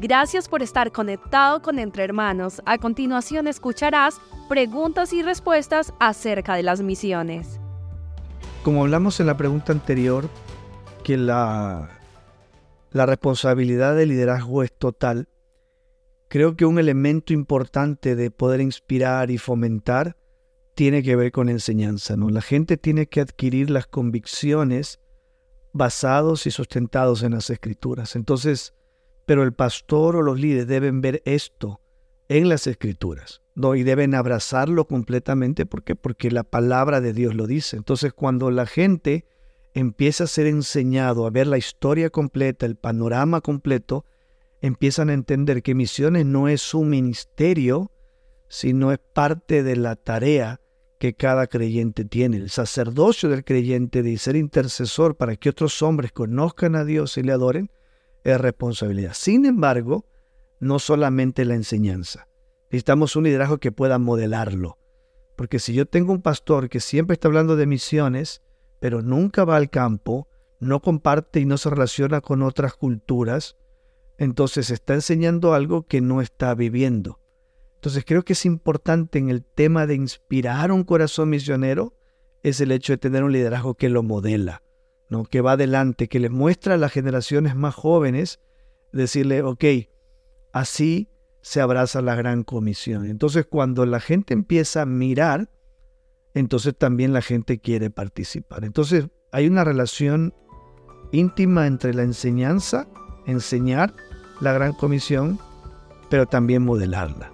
Gracias por estar conectado con Entre Hermanos. A continuación escucharás preguntas y respuestas acerca de las misiones. Como hablamos en la pregunta anterior, que la, la responsabilidad del liderazgo es total, creo que un elemento importante de poder inspirar y fomentar tiene que ver con enseñanza. ¿no? La gente tiene que adquirir las convicciones basados y sustentados en las escrituras. Entonces, pero el pastor o los líderes deben ver esto en las escrituras, ¿no? Y deben abrazarlo completamente porque porque la palabra de Dios lo dice. Entonces, cuando la gente empieza a ser enseñado a ver la historia completa, el panorama completo, empiezan a entender que misiones no es un ministerio, sino es parte de la tarea que cada creyente tiene. El sacerdocio del creyente de ser intercesor para que otros hombres conozcan a Dios y le adoren, es responsabilidad. Sin embargo, no solamente la enseñanza. Necesitamos un liderazgo que pueda modelarlo. Porque si yo tengo un pastor que siempre está hablando de misiones, pero nunca va al campo, no comparte y no se relaciona con otras culturas, entonces está enseñando algo que no está viviendo. Entonces creo que es importante en el tema de inspirar un corazón misionero, es el hecho de tener un liderazgo que lo modela que va adelante, que le muestra a las generaciones más jóvenes, decirle, ok, así se abraza la gran comisión. Entonces cuando la gente empieza a mirar, entonces también la gente quiere participar. Entonces hay una relación íntima entre la enseñanza, enseñar la gran comisión, pero también modelarla.